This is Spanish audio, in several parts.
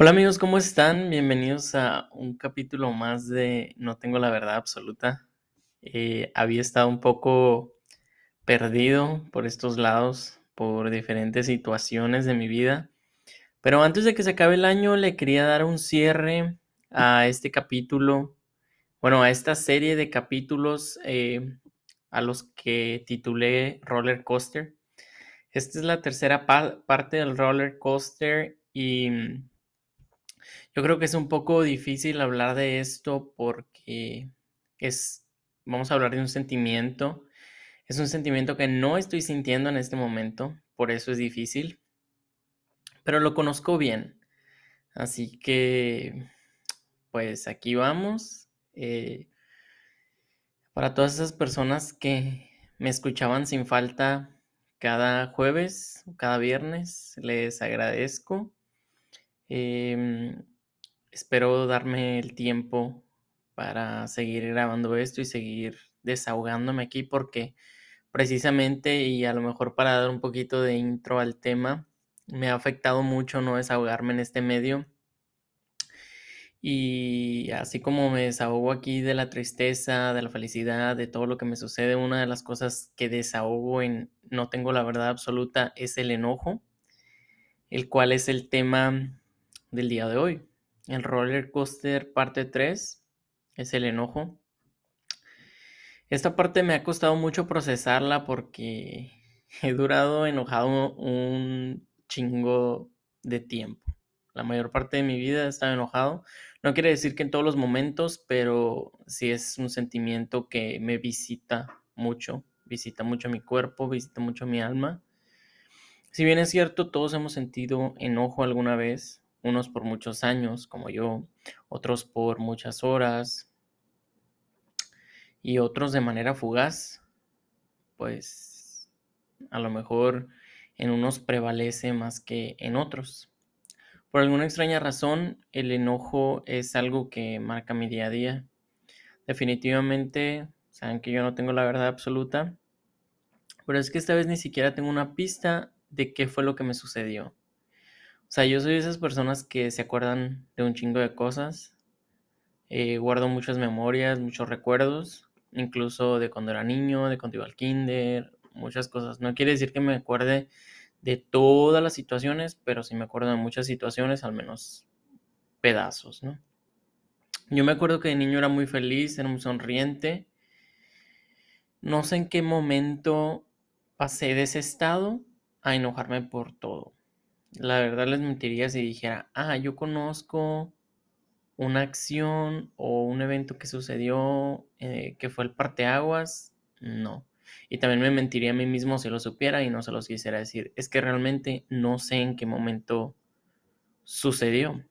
Hola amigos, ¿cómo están? Bienvenidos a un capítulo más de No tengo la verdad absoluta. Eh, había estado un poco perdido por estos lados, por diferentes situaciones de mi vida. Pero antes de que se acabe el año, le quería dar un cierre a este capítulo, bueno, a esta serie de capítulos eh, a los que titulé Roller Coaster. Esta es la tercera parte del roller coaster y yo creo que es un poco difícil hablar de esto porque es, vamos a hablar de un sentimiento. Es un sentimiento que no estoy sintiendo en este momento, por eso es difícil, pero lo conozco bien. Así que, pues aquí vamos. Eh, para todas esas personas que me escuchaban sin falta cada jueves, cada viernes, les agradezco. Em, espero darme el tiempo para seguir grabando esto y seguir desahogándome aquí porque precisamente y a lo mejor para dar un poquito de intro al tema, me ha afectado mucho no desahogarme en este medio. Y así como me desahogo aquí de la tristeza, de la felicidad, de todo lo que me sucede, una de las cosas que desahogo en No tengo la verdad absoluta es el enojo, el cual es el tema del día de hoy. El roller coaster parte 3 es el enojo. Esta parte me ha costado mucho procesarla porque he durado enojado un chingo de tiempo. La mayor parte de mi vida he estado enojado. No quiere decir que en todos los momentos, pero sí es un sentimiento que me visita mucho. Visita mucho mi cuerpo, visita mucho mi alma. Si bien es cierto, todos hemos sentido enojo alguna vez, unos por muchos años, como yo, otros por muchas horas y otros de manera fugaz, pues a lo mejor en unos prevalece más que en otros. Por alguna extraña razón, el enojo es algo que marca mi día a día. Definitivamente, saben que yo no tengo la verdad absoluta, pero es que esta vez ni siquiera tengo una pista de qué fue lo que me sucedió. O sea, yo soy de esas personas que se acuerdan de un chingo de cosas. Eh, guardo muchas memorias, muchos recuerdos, incluso de cuando era niño, de cuando iba al kinder, muchas cosas. No quiere decir que me acuerde de todas las situaciones, pero sí me acuerdo de muchas situaciones, al menos pedazos, ¿no? Yo me acuerdo que de niño era muy feliz, era muy sonriente. No sé en qué momento pasé de ese estado a enojarme por todo. La verdad les mentiría si dijera, ah, yo conozco una acción o un evento que sucedió eh, que fue el parteaguas. No. Y también me mentiría a mí mismo si lo supiera y no se los quisiera decir. Es que realmente no sé en qué momento sucedió.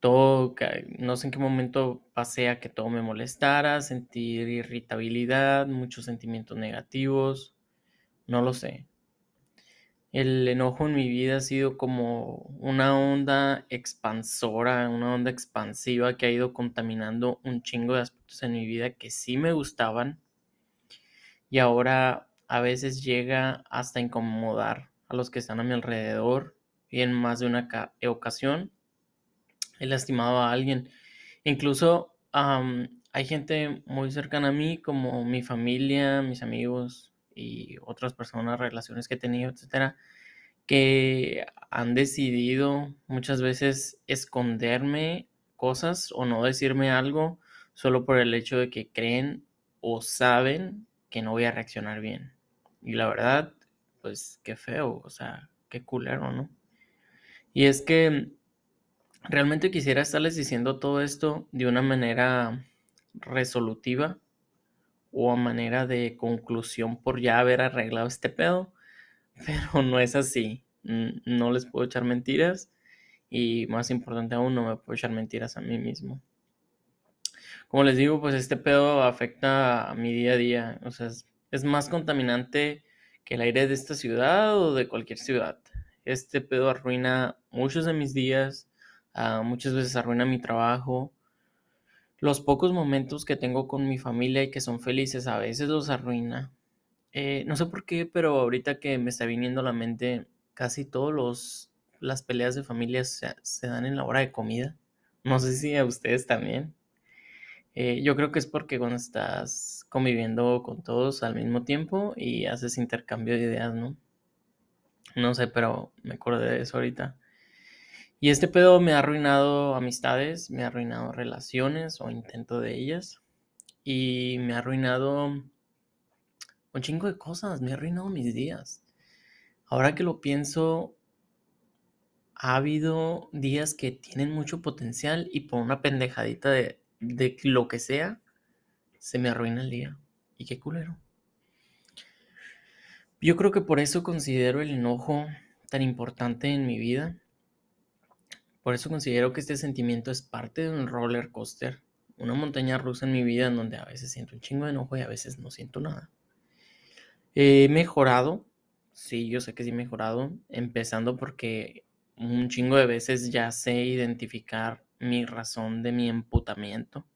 Todo, no sé en qué momento pasé a que todo me molestara, sentir irritabilidad, muchos sentimientos negativos. No lo sé. El enojo en mi vida ha sido como una onda expansora, una onda expansiva que ha ido contaminando un chingo de aspectos en mi vida que sí me gustaban y ahora a veces llega hasta incomodar a los que están a mi alrededor y en más de una ocasión he lastimado a alguien. Incluso hay gente muy cercana a mí como mi familia, mis amigos, y otras personas, relaciones que he tenido, etcétera, que han decidido muchas veces esconderme cosas o no decirme algo solo por el hecho de que creen o saben que no voy a reaccionar bien. Y la verdad, pues qué feo, o sea, qué culero, ¿no? Y es que realmente quisiera estarles diciendo todo esto de una manera resolutiva o a manera de conclusión por ya haber arreglado este pedo, pero no es así. No les puedo echar mentiras y más importante aún, no me puedo echar mentiras a mí mismo. Como les digo, pues este pedo afecta a mi día a día, o sea, es, más contaminante que el aire de esta ciudad o de cualquier ciudad. Este pedo arruina muchos de mis días, ah, muchas veces arruina mi trabajo, los pocos momentos que tengo con mi familia y que son felices a veces los arruina. Eh, no sé por qué, pero ahorita que me está viniendo a la mente casi todos los las peleas de familia se, dan en la hora de comida. No sé si a ustedes también. Eh, yo creo que es porque cuando estás conviviendo con todos al mismo tiempo y haces intercambio de ideas, ¿no? No sé, pero me acordé de eso ahorita. Y este pedo me ha arruinado amistades, me ha arruinado relaciones o intento de ellas. Y me ha arruinado un chingo de cosas, me ha arruinado mis días. Ahora que lo pienso, ha habido días que tienen mucho potencial y por una pendejadita de, de lo que sea, se me arruina el día. Y qué culero. Yo creo que por eso considero el enojo tan importante en mi vida. Por eso considero que este sentimiento es parte de un roller coaster, una montaña rusa en mi vida en donde a veces siento un chingo de enojo y a veces no siento nada. He mejorado, sí, yo sé que sí he mejorado, empezando porque un chingo de veces ya sé identificar mi razón de mi emputamiento.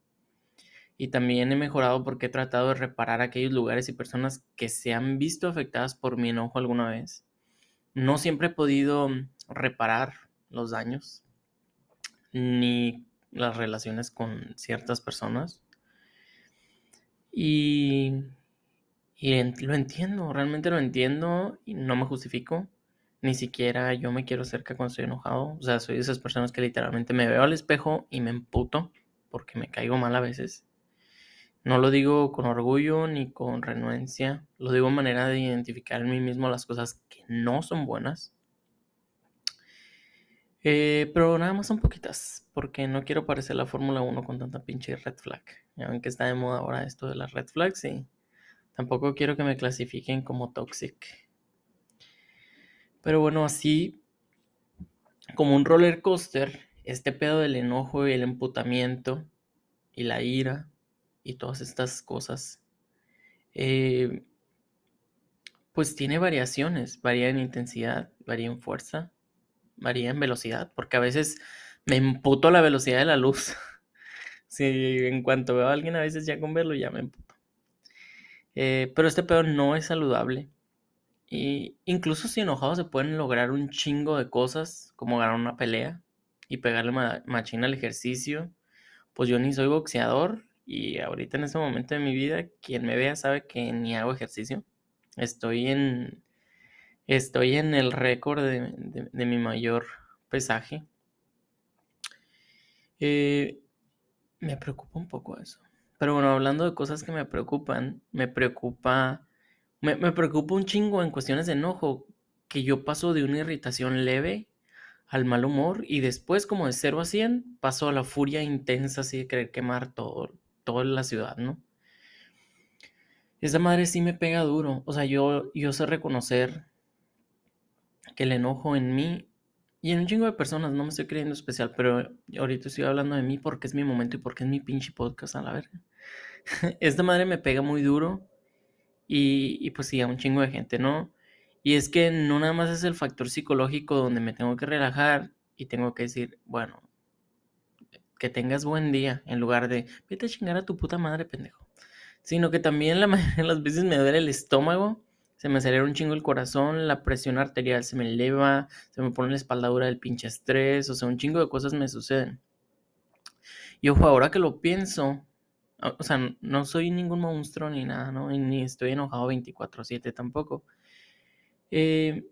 Y también he mejorado porque he tratado de reparar aquellos lugares y personas que se han visto afectadas por mi enojo alguna vez. No siempre he podido reparar los daños ni las relaciones con ciertas personas. Y y lo entiendo, realmente lo entiendo y no me justifico. Ni siquiera yo me quiero cerca cuando estoy enojado. O sea, soy de esas personas que literalmente me veo al espejo y me emputo porque me caigo mal a veces. No lo digo con orgullo ni con renuencia. Lo digo en manera de identificar en mí mismo las cosas que no son buenas. Eh, pero nada más son poquitas, porque no quiero parecer la Fórmula 1 con tanta pinche red flag. Ya ven que está de moda ahora esto de las red flags y Tampoco quiero que me clasifiquen como toxic. Pero bueno, así como un roller coaster, este pedo del enojo y el emputamiento y la ira y todas estas cosas, eh, pues tiene variaciones, varía en intensidad, varía en fuerza, varía en velocidad, porque a veces me emputo la velocidad de la luz. si en cuanto veo a alguien a veces ya con verlo ya me emputo. Eh, pero este pedo no es saludable. Y incluso si enojados se pueden lograr un chingo de cosas, como ganar una pelea y pegarle machina al ejercicio. Pues yo ni soy boxeador y ahorita en este momento de mi vida, quien me vea sabe que ni hago ejercicio. Estoy en, estoy en el récord de, mi mayor pesaje. Eh, me preocupa un poco eso. Pero bueno, hablando de cosas que me preocupan, me preocupa, me, preocupa un chingo en cuestiones de enojo, que yo paso de una irritación leve al mal humor y después como de 0 a 100 paso a la furia intensa así de querer quemar todo, toda la ciudad, ¿no? Esa madre sí me pega duro, o sea, yo, yo sé reconocer que el enojo en mí y en un chingo de personas, no me estoy creyendo especial, pero ahorita estoy hablando de mí porque es mi momento y porque es mi pinche podcast a la verga. Esta madre me pega muy duro y, y pues sí, a un chingo de gente, ¿no? Y es que no nada más es el factor psicológico donde me tengo que relajar y tengo que decir, bueno, que tengas buen día en lugar de, vete a chingar a tu puta madre, pendejo. Sino que también la mayoría de las veces me duele el estómago se me acelera un chingo el corazón, la presión arterial se me eleva, se me pone la espaldadura del pinche estrés, o sea, un chingo de cosas me suceden. Y ojo, ahora que lo pienso, o sea, no soy ningún monstruo ni nada, ¿no? Ni estoy enojado 24/7 tampoco. Eh,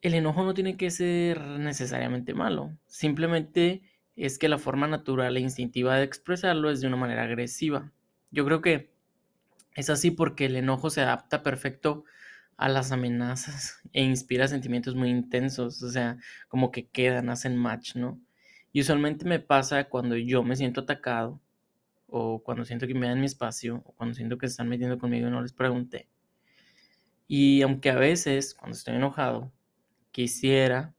el enojo no tiene que ser necesariamente malo, simplemente es que la forma natural e instintiva de expresarlo es de una manera agresiva. Yo creo que es así porque el enojo se adapta perfecto a las amenazas e inspira sentimientos muy intensos, o sea, como que quedan, hacen match, ¿no? Y usualmente me pasa cuando yo me siento atacado o cuando siento que me dan mi espacio o cuando siento que se están metiendo conmigo y no les pregunté. Y aunque a veces, cuando estoy enojado, quisiera,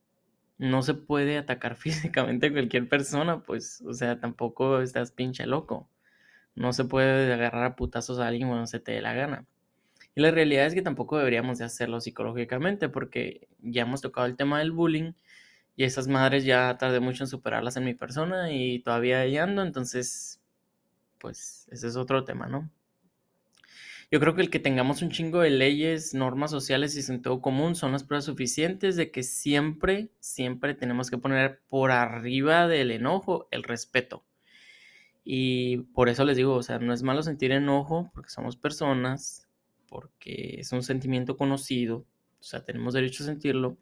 no se puede atacar físicamente a cualquier persona, pues, o sea, tampoco estás pinche loco. No se puede agarrar a putazos a alguien cuando se te dé la gana. Y la realidad es que tampoco deberíamos de hacerlo psicológicamente porque ya hemos tocado el tema del bullying y esas madres ya tardé mucho en superarlas en mi persona y todavía ahí ando, entonces pues ese es otro tema, ¿no? Yo creo que el que tengamos un chingo de leyes, normas sociales y sentido común son las pruebas suficientes de que siempre, siempre tenemos que poner por arriba del enojo el respeto. Y por eso les digo, o sea, no es malo sentir enojo porque somos personas, porque es un sentimiento conocido, o sea, tenemos derecho a sentirlo,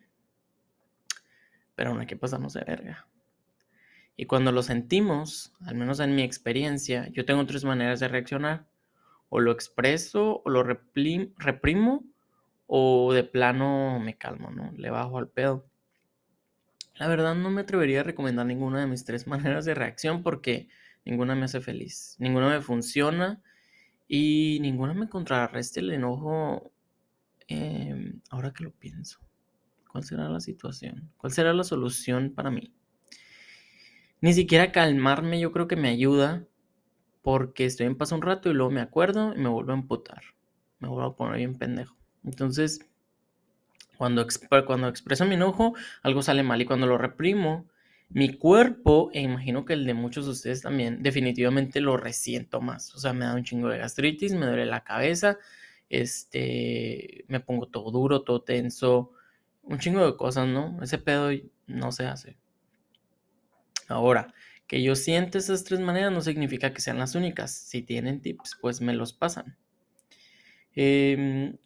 pero no hay que pasarnos de verga. Y cuando lo sentimos, al menos en mi experiencia, yo tengo tres maneras de reaccionar. O lo expreso, o lo reprimo, o de plano me calmo, ¿no? Le bajo al pedo. La verdad no me atrevería a recomendar ninguna de mis tres maneras de reacción porque ninguna me hace feliz, ninguna me funciona y ninguna me contrarresta el enojo em, ahora que lo pienso. ¿Cuál será la situación? ¿Cuál será la solución para mí? Ni siquiera calmarme yo creo que me ayuda porque estoy en paz un rato y luego me acuerdo y me vuelvo a emputar. Me vuelvo a poner bien pendejo. Entonces, cuando, cuando expreso mi enojo, algo sale mal y cuando lo reprimo, mi cuerpo, e imagino que el de muchos de ustedes también, definitivamente lo resiento más. O sea, me da un chingo de gastritis, me duele la cabeza, este, me pongo todo duro, todo tenso, un chingo de cosas, ¿no? Ese pedo no se hace. Ahora, que yo siente esas tres maneras no significa que sean las únicas. Si tienen tips, pues me los pasan. Em,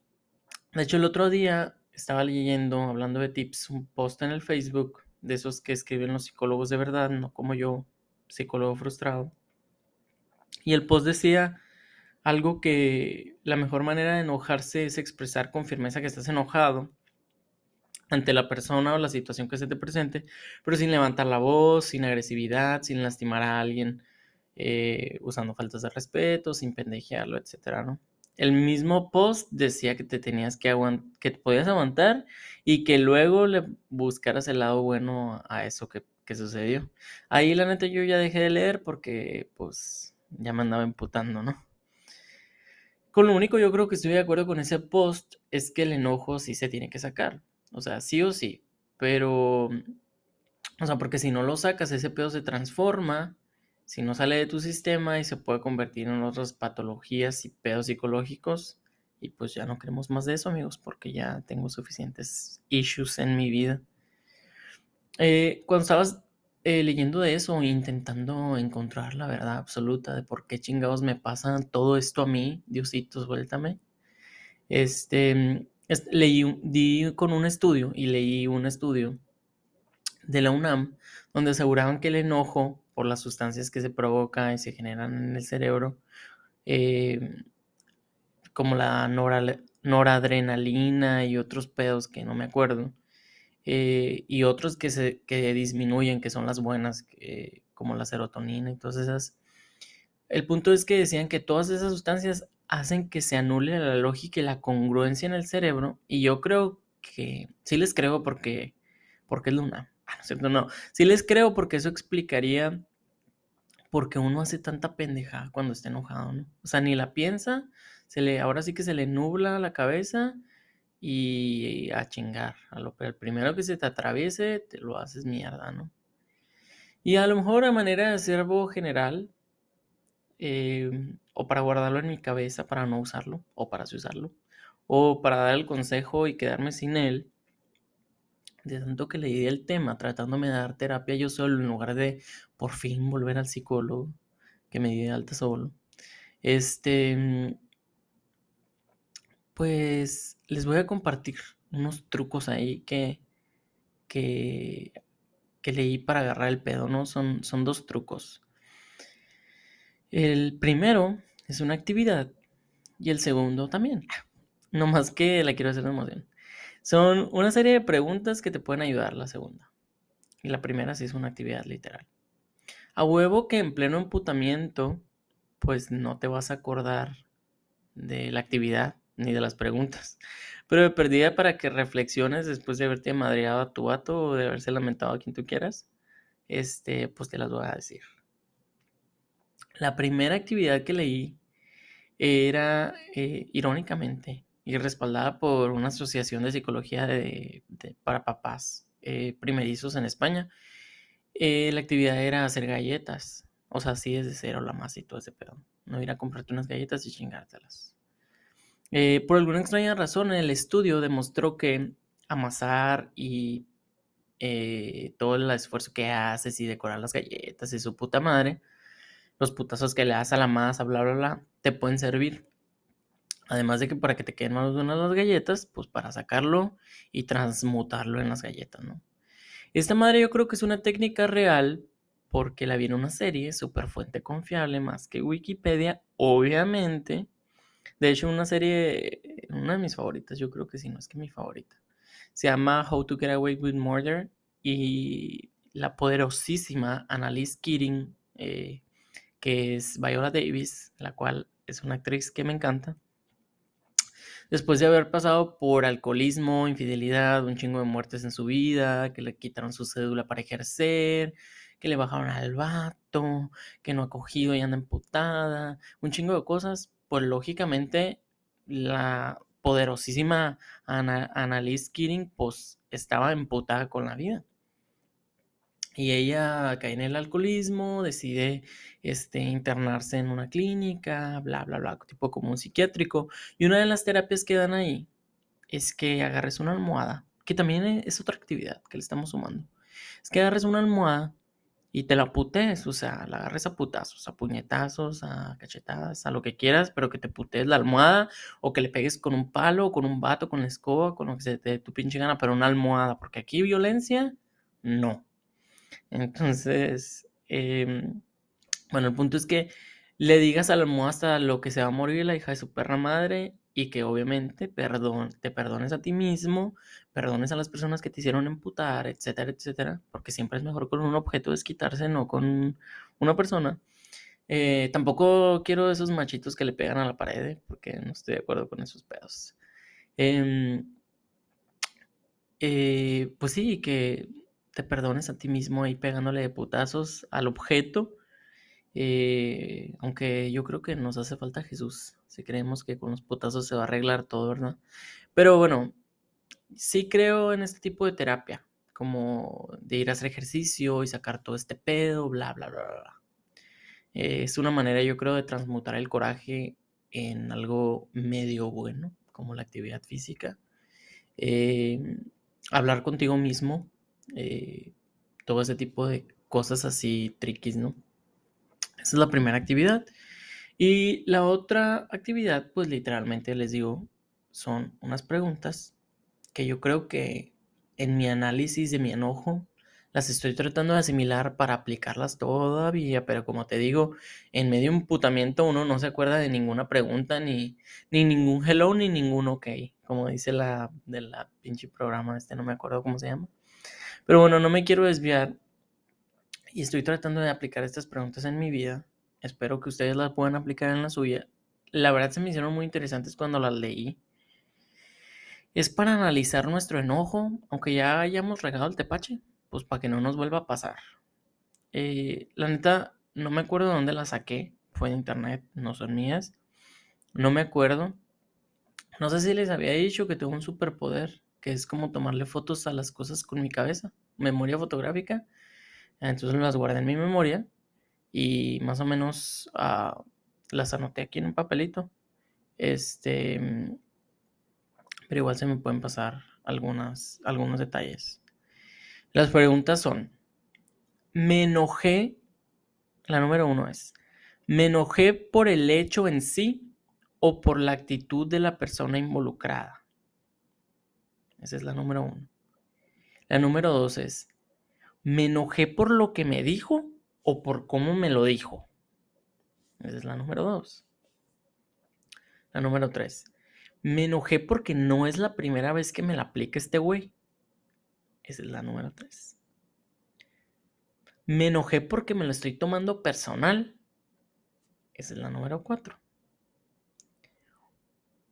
de hecho, el otro día estaba leyendo, hablando de tips, un post en el Facebook de esos que escriben los psicólogos de verdad, no como yo, psicólogo frustrado. Y el post decía algo que la mejor manera de enojarse es expresar con firmeza que estás enojado ante la persona o la situación que se te presente, pero sin levantar la voz, sin agresividad, sin lastimar a alguien, eh, usando faltas de respeto, sin pendejearlo, etcétera, ¿no? El mismo post decía que te tenías que aguantar, que podías aguantar y que luego le buscaras el lado bueno a eso que, que sucedió. Ahí la neta yo ya dejé de leer porque pues ya me andaba imputando, ¿no? Con lo único yo creo que estoy de acuerdo con ese post es que el enojo sí se tiene que sacar. O sea, sí o sí. Pero, o sea, porque si no lo sacas, ese pedo se transforma, si no sale de tu sistema y se puede convertir en otras patologías y pedos psicológicos. Y pues ya no queremos más de eso, amigos, porque ya tengo suficientes issues en mi vida. Eh, cuando estabas eh, leyendo de eso, intentando encontrar la verdad absoluta de por qué chingados me pasa todo esto a mí, Diositos, vuéltame. Este, leí di con un estudio y leí un estudio de la UNAM donde aseguraban que el enojo por las sustancias que se provocan y se generan en el cerebro, eh, como la noradrenalina y otros pedos que no me acuerdo, eh, y otros que, se, que disminuyen, que son las buenas, como la serotonina y todas esas. El punto es que decían que todas esas sustancias hacen que se anule la lógica y la congruencia en el cerebro. Y yo creo que sí les creo porque, porque es luna. Ah, no es cierto, no. Sí les creo porque eso explicaría por qué uno hace tanta pendeja cuando está enojado, ¿no? O sea, ni la piensa, se le, ahora sí que se le nubla la cabeza y a chingar. A lo, el primero que se te atraviese, te lo haces mierda, ¿no? Y a lo mejor a manera de acervo general, eh, o para guardarlo en mi cabeza para no usarlo, o para usarlo, o para dar el consejo y quedarme sin él, de tanto que leí el tema, tratándome de dar terapia yo solo, en lugar de por fin volver al psicólogo, que me di de alta solo. Este, pues les voy a compartir unos trucos ahí que, que, que leí para agarrar el pedo, ¿no? Son, son dos trucos. El primero es una actividad y el segundo también. No más que la quiero hacer de emoción. Son una serie de preguntas que te pueden ayudar la segunda. Y la primera sí es una actividad literal. A huevo que en pleno emputamiento, pues no te vas a acordar de la actividad ni de las preguntas. Pero de perdida para que reflexiones después de haberte madreado a tu vato o de haberse lamentado a quien tú quieras, este, pues te las voy a decir. La primera actividad que leí era, eh, irónicamente, y respaldada por una asociación de psicología de, para papás eh, primerizos en España. Eh, la actividad era hacer galletas. O sea, así desde cero la masa y todo ese pedo. No ir a comprarte unas galletas y chingártelas. Eh, por alguna extraña razón, el estudio demostró que amasar y todo el esfuerzo que haces y decorar las galletas y su puta madre, los putazos que le das a la masa, bla, bla, bla, te pueden servir. Además de que para que te queden más buenas las galletas, pues para sacarlo y transmutarlo en las galletas, ¿no? Esta madre yo creo que es una técnica real porque la vi en una serie, super fuente confiable, más que Wikipedia, obviamente. De hecho, una serie, una de mis favoritas, yo creo que sí, no es que mi favorita. Se llama How to Get Away with Murder y la poderosísima Annalise Keating, eh, que es Viola Davis, la cual es una actriz que me encanta después de haber pasado por alcoholismo, infidelidad, un chingo de muertes en su vida, que le quitaron su cédula para ejercer, que le bajaron al vato, que no ha cogido y anda emputada, un chingo de cosas, pues lógicamente la poderosísima Annalise Keating pues estaba emputada con la vida. Y ella cae en el alcoholismo, decide este, internarse en una clínica, bla, bla, bla, tipo como un psiquiátrico. Y una de las terapias que dan ahí es que agarres una almohada, que también e, es otra actividad que le estamos sumando. Es que agarres una almohada y te la putes, o sea, la agarres a putazos, a puñetazos, a cachetadas, a lo que quieras, pero que te putes la almohada o que le pegues con un palo, con un vato, con la escoba, con lo que se te dé tu pinche gana, pero una almohada, porque aquí violencia, no. Entonces, em, bueno, el punto es que le digas a la almohada lo que se va a morir la hija de su perra madre y que obviamente perdón, te perdones a ti mismo, perdones a las personas que te hicieron emputar, etcétera, etcétera, porque siempre es mejor con un objeto desquitarse, no con una persona. Eh, tampoco quiero esos machitos que le pegan a la pared, porque no estoy de acuerdo con esos pedos. Em, eh, pues sí, que te perdones a ti mismo ahí pegándole de putazos al objeto. Eh, aunque yo creo que nos hace falta Jesús. Si creemos que con los putazos se va a arreglar todo, ¿verdad? Pero bueno, sí creo en este tipo de terapia, como de ir a hacer ejercicio y sacar todo este pedo, bla, bla, bla, bla. Eh, es una manera, yo creo, de transmutar el coraje en algo medio bueno, como la actividad física. Eh, hablar contigo mismo, eh, todo ese tipo de cosas así triquis, ¿no? Esa es la primera actividad. Y la otra actividad, pues literalmente les digo, son unas preguntas que yo creo que en mi análisis de mi enojo las estoy tratando de asimilar para aplicarlas todavía, pero como te digo, en medio de un putamiento uno no se acuerda de ninguna pregunta, ni, ni ningún hello, ni ningún ok, como dice la de la pinche programa, este no me acuerdo cómo se llama. Pero bueno, no me quiero desviar y estoy tratando de aplicar estas preguntas en mi vida. Espero que ustedes las puedan aplicar en la suya. La verdad se me hicieron muy interesantes cuando las leí. Es para analizar nuestro enojo, aunque ya hayamos regado el tepache, pues para que no nos vuelva a pasar. Eh, la neta, no me acuerdo de dónde las saqué. Fue de internet, no son mías. No me acuerdo. No sé si les había dicho que tengo un superpoder que es como tomarle fotos a las cosas con mi cabeza, memoria fotográfica. Entonces las guardé en mi memoria y más o menos ah, las anoté aquí en un papelito. Este, pero igual se me pueden pasar algunas, algunos detalles. Las preguntas son, me enojé, la número uno es, ¿me enojé por el hecho en sí o por la actitud de la persona involucrada? Esa es la número uno. La número dos es, ¿me enojé por lo que me dijo o por cómo me lo dijo? Esa es la número dos. La número tres, me enojé porque no es la primera vez que me la aplica este güey. Esa es la número tres. Me enojé porque me lo estoy tomando personal. Esa es la número cuatro.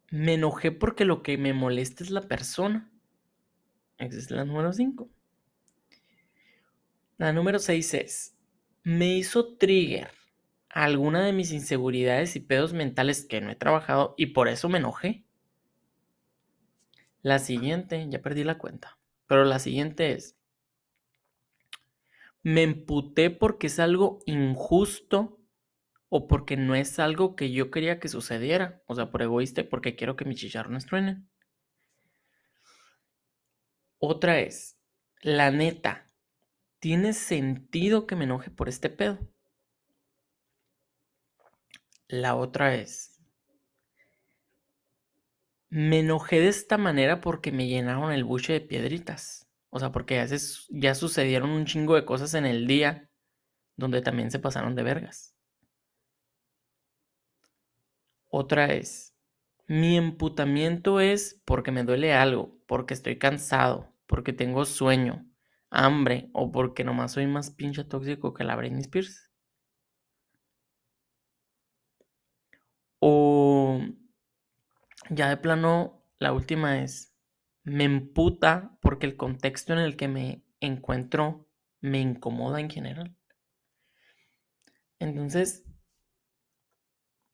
Me enojé porque lo que me molesta es la persona. Es la número 5. La número 6 es, me hizo trigger alguna de mis inseguridades y pedos mentales que no he trabajado y por eso me enojé. La siguiente, ya perdí la cuenta, pero la siguiente es, me emputé porque es algo injusto o porque no es algo que yo quería que sucediera. O sea, por egoísta, porque quiero que mis chicharrones truenen. Otra es, la neta, ¿tiene sentido que me enoje por este pedo? La otra es, me enojé de esta manera porque me llenaron el buche de piedritas. O sea, porque ya, ya sucedieron un chingo de cosas en el día donde también se pasaron de vergas. Otra es, mi emputamiento es porque me duele algo, porque estoy cansado, porque tengo sueño, hambre o porque nomás soy más pinche tóxico que la Britney Spears. O ya de plano, la última es, me emputa porque el contexto en el que me encuentro me incomoda en general. Entonces,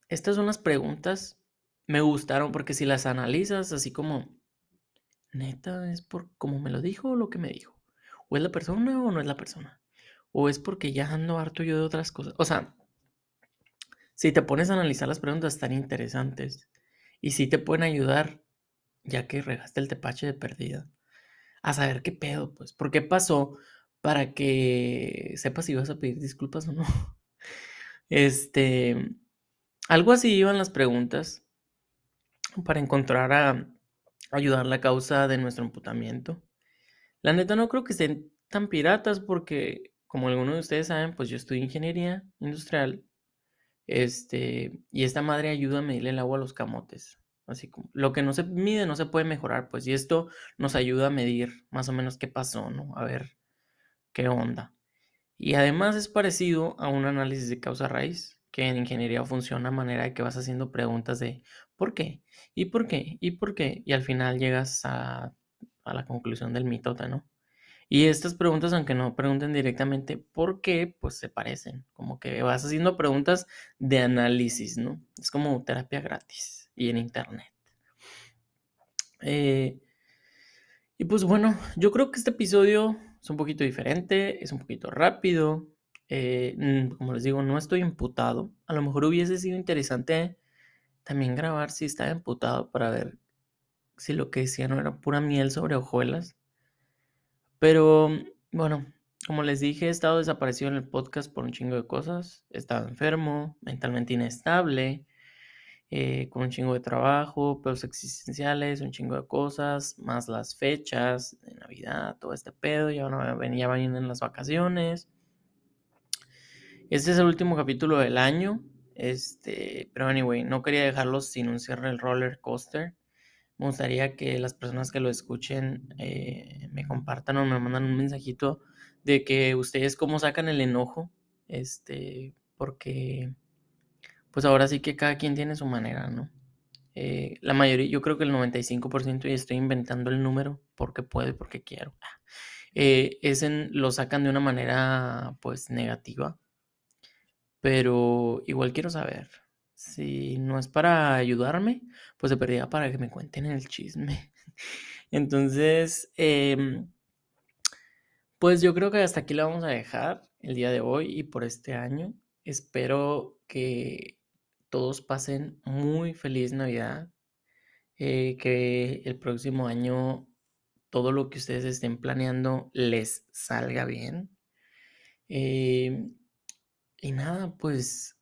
estas son las preguntas. Me gustaron porque si las analizas así como, neta, es por como me lo dijo o lo que me dijo. O es la persona o no es la persona. O es porque ya ando harto yo de otras cosas. O sea, si te pones a analizar las preguntas están interesantes. Y si te pueden ayudar, ya que regaste el tepache de perdida, a saber qué pedo, pues. ¿Por qué pasó? Para que sepas si vas a pedir disculpas o no. Este. Algo así iban las preguntas para encontrar a ayudar la causa de nuestro emputamiento. La neta no creo que estén tan piratas porque, como algunos de ustedes saben, pues yo estudio ingeniería industrial. Este, y esta madre ayuda a medirle el agua a los camotes. Así como lo que no se mide no se puede mejorar, pues, y esto nos ayuda a medir más o menos qué pasó, ¿no? A ver qué onda. Y además es parecido a un análisis de causa raíz, en ingeniería funciona a manera que vas haciendo preguntas de ¿por qué? ¿Y por qué? ¿Y por qué? Y al final llegas a la conclusión del mitote, ¿no? Y estas preguntas, aunque no pregunten directamente por qué, pues se parecen, como que vas haciendo preguntas de análisis, ¿no? Es como terapia gratis y en internet. Eh, y pues bueno, yo creo que este episodio es un poquito diferente, es un poquito rápido. Eh, como les digo, no estoy imputado. A lo mejor hubiese sido interesante también grabar si estaba imputado para ver si lo que decía no era pura miel sobre hojuelas. Pero bueno, como les dije, he estado desaparecido en el podcast por un chingo de cosas. He estado enfermo, mentalmente inestable, eh, con un chingo de trabajo, pedos existenciales, un chingo de cosas, más las fechas de Navidad, todo este pedo. Ya, no, venía en las vacaciones. Este es el último capítulo del año. Este, pero anyway, no quería dejarlos sin un cierre del roller coaster. Me gustaría que las personas que lo escuchen eh, me compartan o me mandan un mensajito de que ustedes cómo sacan el enojo. Este, porque pues ahora sí que cada quien tiene su manera, ¿no? Eh, la mayoría, yo creo que el 95%, y estoy inventando el número porque puedo, porque quiero, eh, es en, lo sacan de una manera pues negativa. Pero igual quiero saber, si no es para ayudarme, pues se perdía para que me cuenten el chisme. Entonces, em, pues yo creo que hasta aquí la vamos a dejar el día de hoy y por este año. Espero que todos pasen muy feliz Navidad. Eh, que el próximo año todo lo que ustedes estén planeando les salga bien. Em, y nada, pues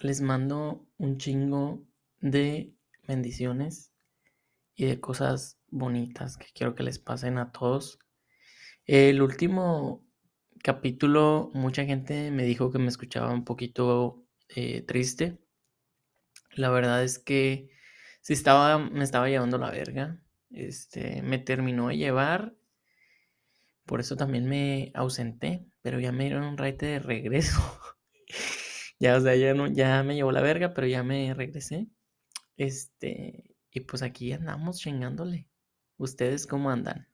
les mando un chingo de bendiciones y de cosas bonitas que quiero que les pasen a todos. El último capítulo, mucha gente me dijo que me escuchaba un poquito eh, triste. La verdad es que sí estaba, me estaba llevando la verga. Este, me terminó de llevar. Por eso también me ausenté, pero ya me dieron un raite de regreso. ya, o sea, ya, no, ya me llevó la verga, pero ya me regresé. Este, y pues aquí andamos chingándole. ¿Ustedes cómo andan?